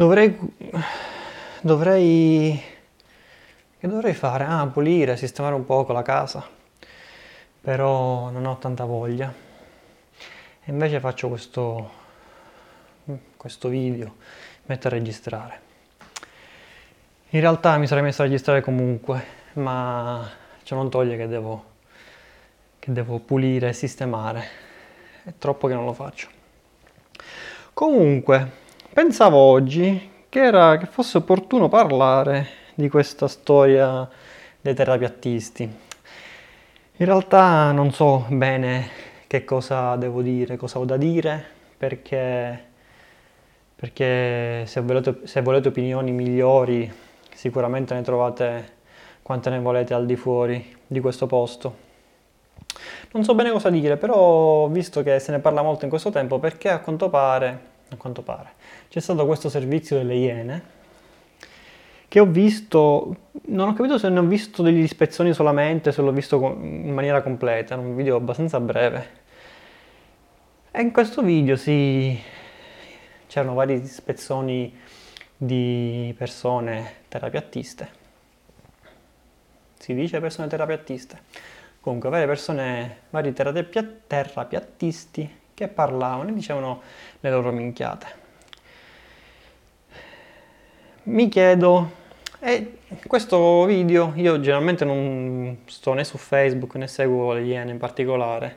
Dovrei... Dovrei... Che dovrei fare? Ah, pulire, sistemare un poco la casa. Però non ho tanta voglia. E invece faccio questo... questo video, metto a registrare. In realtà mi sarei messo a registrare comunque, ma ciò non toglie che devo, che devo pulire e sistemare. È troppo che non lo faccio. Comunque, pensavo oggi che, era, che fosse opportuno parlare di questa storia dei terrapiattisti. In realtà non so bene che cosa devo dire, cosa ho da dire, perché, perché se, volete, se volete opinioni migliori sicuramente ne trovate quante ne volete al di fuori di questo posto. Non so bene cosa dire, però visto che se ne parla molto in questo tempo, perché a quanto pare, a quanto pare c'è stato questo servizio delle Iene che ho visto, non ho capito se ne ho visto delle ispezioni solamente, se l'ho visto in maniera completa, in un video abbastanza breve. E in questo video sì, c'erano varie ispezioni di persone terapiattiste. Si dice persone terapiattiste. Comunque, varie persone, vari terapia, terapiattisti che parlavano e dicevano le loro minchiate. Mi chiedo e questo video io generalmente non sto né su Facebook né seguo le Iene in particolare.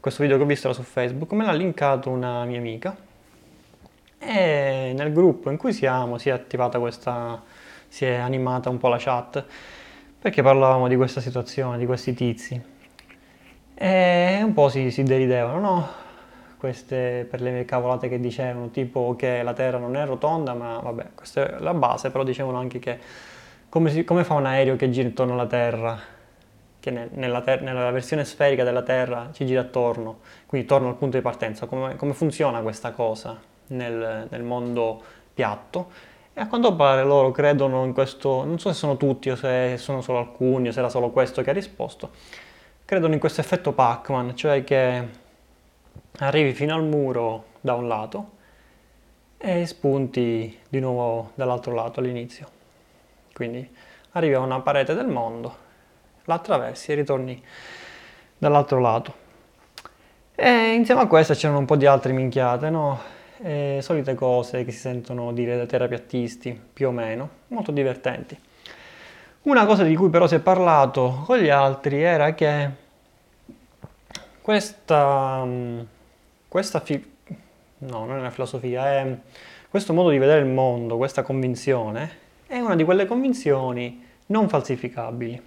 Questo video che ho visto era su Facebook, me l'ha linkato una mia amica. E nel gruppo in cui siamo si è attivata questa, si è animata un po' la chat perché parlavamo di questa situazione, di questi tizi. E un po' si, si deridevano, no? Queste per le cavolate che dicevano, tipo che la Terra non è rotonda, ma vabbè, questa è la base, però dicevano anche che come, si, come fa un aereo che gira intorno alla Terra, che ne, nella, ter- nella, versione sferica della Terra ci gira attorno, quindi torna al punto di partenza, come, come funziona questa cosa nel, nel mondo piatto? E a quanto pare loro credono in questo, non so se sono tutti o se sono solo alcuni o se era solo questo che ha risposto, credono in questo effetto Pac-Man, cioè che arrivi fino al muro da un lato e spunti di nuovo dall'altro lato all'inizio. Quindi arrivi a una parete del mondo, la attraversi e ritorni dall'altro lato. E insieme a questa c'erano un po' di altre minchiate, no? E solite cose che si sentono dire dai terapiattisti, più o meno, molto divertenti. Una cosa di cui però si è parlato con gli altri era che questa questa fi- no, non è una filosofia, è questo modo di vedere il mondo, questa convinzione, è una di quelle convinzioni non falsificabili.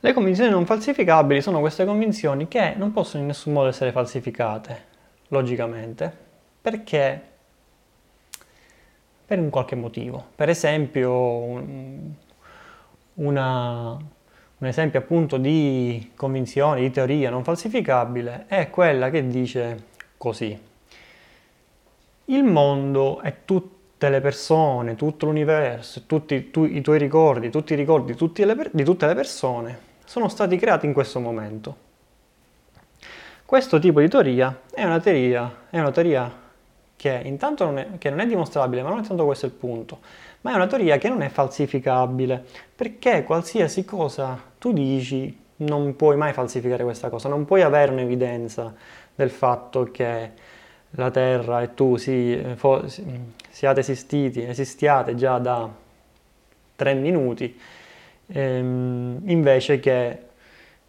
Le convinzioni non falsificabili sono queste convinzioni che non possono in nessun modo essere falsificate, logicamente, perché per un qualche motivo. Per esempio, una, un esempio appunto di convinzione, di teoria non falsificabile, è quella che dice così. Il mondo è tutte le persone, tutto l'universo, tutti tu, i tuoi ricordi, tutti i ricordi tutti le, di tutte le persone sono stati creati in questo momento. Questo tipo di teoria è una teoria, è una teoria che intanto non è, che non è dimostrabile, ma non è tanto questo il punto ma è una teoria che non è falsificabile, perché qualsiasi cosa tu dici non puoi mai falsificare questa cosa, non puoi avere un'evidenza del fatto che la Terra e tu si, fo, siate esistiti, esistiate già da tre minuti, ehm, invece che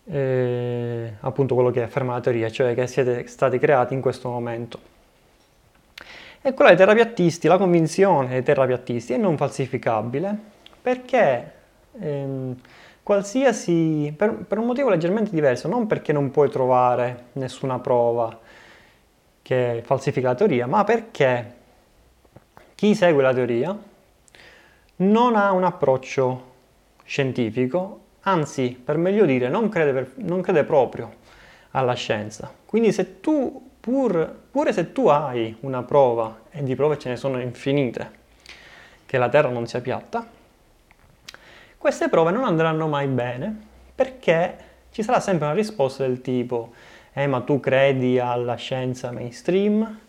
eh, appunto quello che afferma la teoria, cioè che siete stati creati in questo momento. E quella dei terapiattisti, la convinzione dei terapiattisti è non falsificabile perché ehm, qualsiasi, per, per, un motivo leggermente diverso, non perché non puoi trovare nessuna prova che falsifica la teoria, ma perché chi segue la teoria non ha un approccio scientifico, anzi, per meglio dire, non crede, per, non crede proprio alla scienza. Quindi se tu pur, pure se tu hai una prova, e di prove ce ne sono infinite, che la Terra non sia piatta, queste prove non andranno mai bene perché ci sarà sempre una risposta del tipo eh ma tu credi alla scienza mainstream,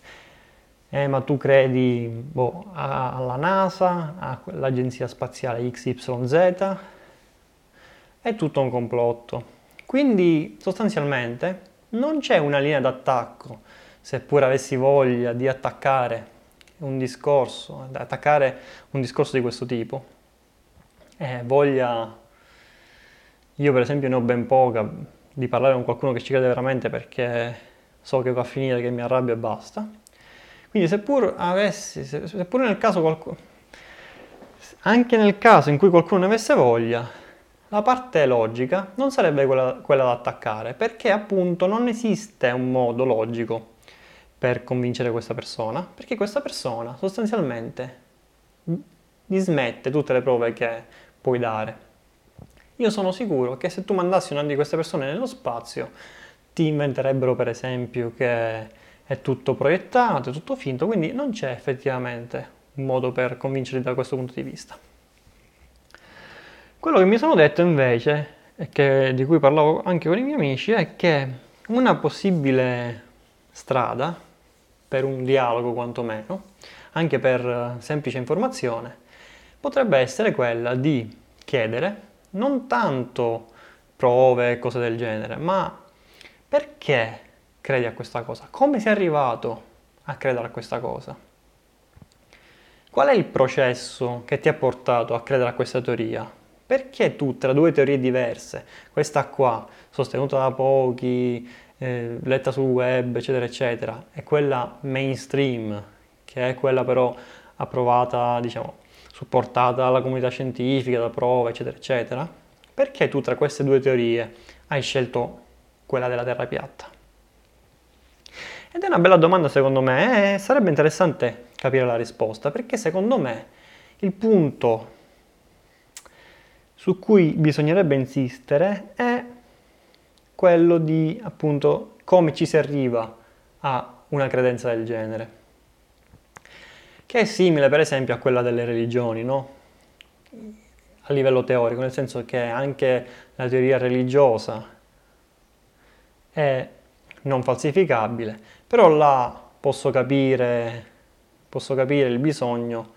eh, ma tu credi boh, alla NASA, all'agenzia spaziale XYZ, è tutto un complotto. Quindi sostanzialmente non c'è una linea d'attacco, seppur avessi voglia di attaccare un discorso, attaccare un discorso di questo tipo, eh, voglia, io per esempio ne ho ben poca, di parlare con qualcuno che ci crede veramente perché so che va a finire che mi arrabbio e basta. Quindi seppur avessi, seppur nel caso qualcuno, anche nel caso in cui qualcuno ne avesse voglia, la parte logica non sarebbe quella, quella da attaccare, perché appunto non esiste un modo logico per convincere questa persona, perché questa persona sostanzialmente dismette tutte le prove che puoi dare. Io sono sicuro che se tu mandassi una di queste persone nello spazio, ti inventerebbero per esempio che è tutto proiettato, è tutto finto, quindi non c'è effettivamente un modo per convincerli da questo punto di vista. Quello che mi sono detto invece, e che, di cui parlavo anche con i miei amici, è che una possibile strada per un dialogo quantomeno, anche per semplice informazione, potrebbe essere quella di chiedere non tanto prove e cose del genere, ma perché credi a questa cosa? Come sei arrivato a credere a questa cosa? Qual è il processo che ti ha portato a credere a questa teoria? Perché tu tra due teorie diverse, questa qua, sostenuta da pochi, eh, letta sul web, eccetera, eccetera, e quella mainstream, che è quella però approvata, diciamo, supportata dalla comunità scientifica, da prove, eccetera, eccetera, perché tu tra queste due teorie hai scelto quella della Terra piatta? Ed è una bella domanda secondo me e sarebbe interessante capire la risposta, perché secondo me il punto su cui bisognerebbe insistere è quello di appunto come ci si arriva a una credenza del genere che è simile per esempio a quella delle religioni, no? a livello teorico, nel senso che anche la teoria religiosa è non falsificabile, però là posso capire, posso capire il bisogno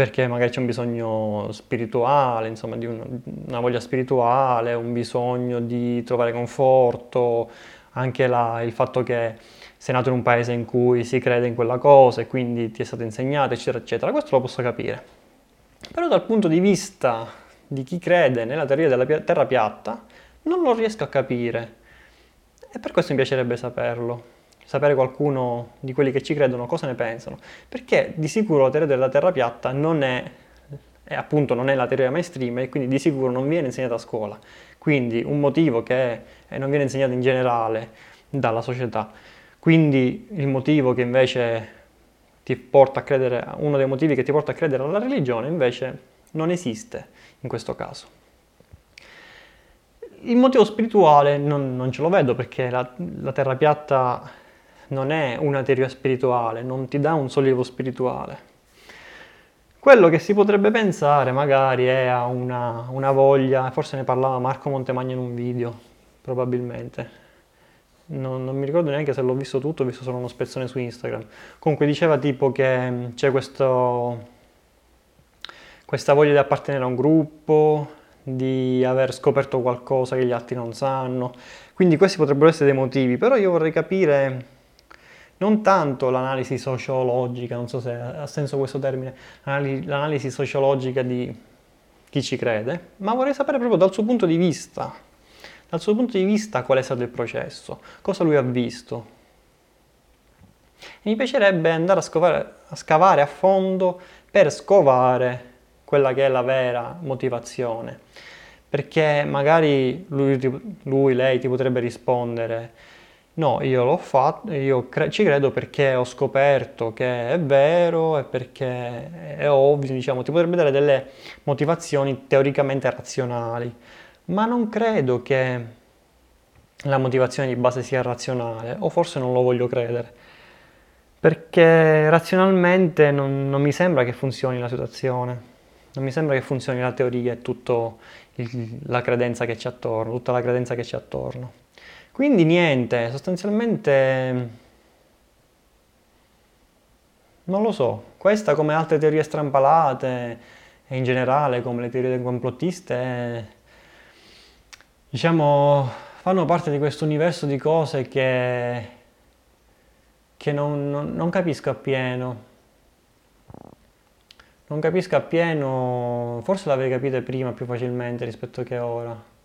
perché magari c'è un bisogno spirituale, insomma, di una, una voglia spirituale, un bisogno di trovare conforto, anche la, il fatto che sei nato in un paese in cui si crede in quella cosa e quindi ti è stato insegnato, eccetera, eccetera. Questo lo posso capire. Però dal punto di vista di chi crede nella teoria della terra piatta, non lo riesco a capire. E per questo mi piacerebbe saperlo. Sapere qualcuno di quelli che ci credono cosa ne pensano. Perché di sicuro la teoria della terra piatta non è, è appunto non è la teoria mainstream e quindi di sicuro non viene insegnata a scuola. Quindi un motivo che non viene insegnato in generale dalla società. Quindi il motivo che invece ti porta a credere, uno dei motivi che ti porta a credere alla religione invece non esiste in questo caso. Il motivo spirituale non, non ce lo vedo perché la, la terra piatta non è una teoria spirituale, non ti dà un sollievo spirituale. Quello che si potrebbe pensare magari è a una, una voglia, forse ne parlava Marco Montemagno in un video, probabilmente, non, non, mi ricordo neanche se l'ho visto tutto, ho visto solo uno spezzone su Instagram. Comunque diceva tipo che mm, c'è questo, questa voglia di appartenere a un gruppo, di aver scoperto qualcosa che gli altri non sanno. Quindi questi potrebbero essere dei motivi, però io vorrei capire non tanto l'analisi sociologica, non so se ha senso questo termine, l'analisi sociologica di chi ci crede, ma vorrei sapere proprio dal suo punto di vista dal suo punto di vista qual è stato il processo, cosa lui ha visto. E mi piacerebbe andare a, scovare, a scavare a fondo per scovare quella che è la vera motivazione. Perché magari lui, lui lei ti potrebbe rispondere no, io l'ho fatto, io cre- ci credo perché ho scoperto che è vero e perché è ovvio, diciamo, ti potrebbe dare delle motivazioni teoricamente razionali ma non credo che la motivazione di base sia razionale, o forse non lo voglio credere, perché razionalmente non, non mi sembra che funzioni la situazione, non mi sembra che funzioni la teoria e tutta la credenza che c'è attorno, tutta la credenza che c'è attorno. Quindi niente, sostanzialmente Non lo so, questa come altre teorie strampalate e in generale come le teorie complottiste, diciamo, fanno parte di questo universo di cose che, che non, non, non capisco appieno. Non capisco appieno, forse l'avrei capite prima più facilmente rispetto che ora.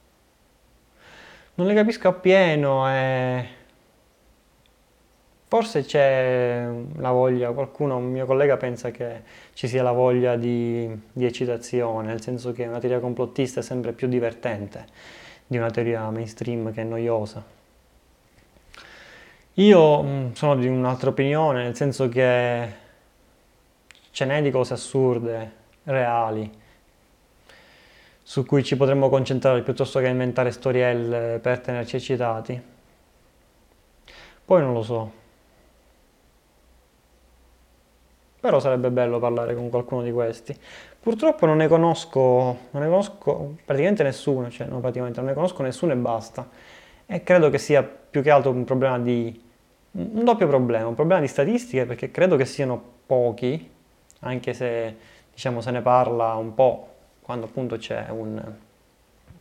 Non le capisco appieno e Forse c'è la voglia, qualcuno, un mio collega pensa che ci sia la voglia di, di eccitazione, nel senso che una teoria complottista è sempre più divertente di una teoria mainstream che è noiosa. Io mm, sono di un'altra opinione, nel senso che ce n'è di cose assurde, reali, su cui ci potremmo concentrare piuttosto che inventare storielle per tenerci eccitati. Poi non lo so. però sarebbe bello parlare con qualcuno di questi. Purtroppo non ne conosco, non ne conosco praticamente nessuno, cioè non praticamente, non ne conosco nessuno e basta. E credo che sia più che altro un problema di, un doppio problema, un problema di statistiche perché credo che siano pochi, anche se diciamo se ne parla un po' quando appunto c'è un,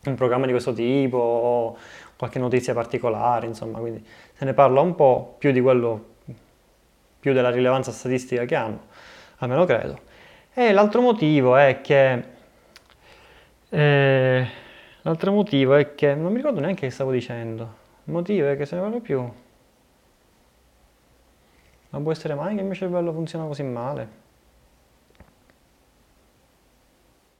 un programma di questo tipo o qualche notizia particolare, insomma, quindi se ne parla un po' più di quello più della rilevanza statistica che hanno, almeno credo. E l'altro motivo è che... Eh, l'altro motivo è che... non mi ricordo neanche che stavo dicendo. Il motivo è che se ne parla più. Ma può essere mai che il mio cervello funziona così male?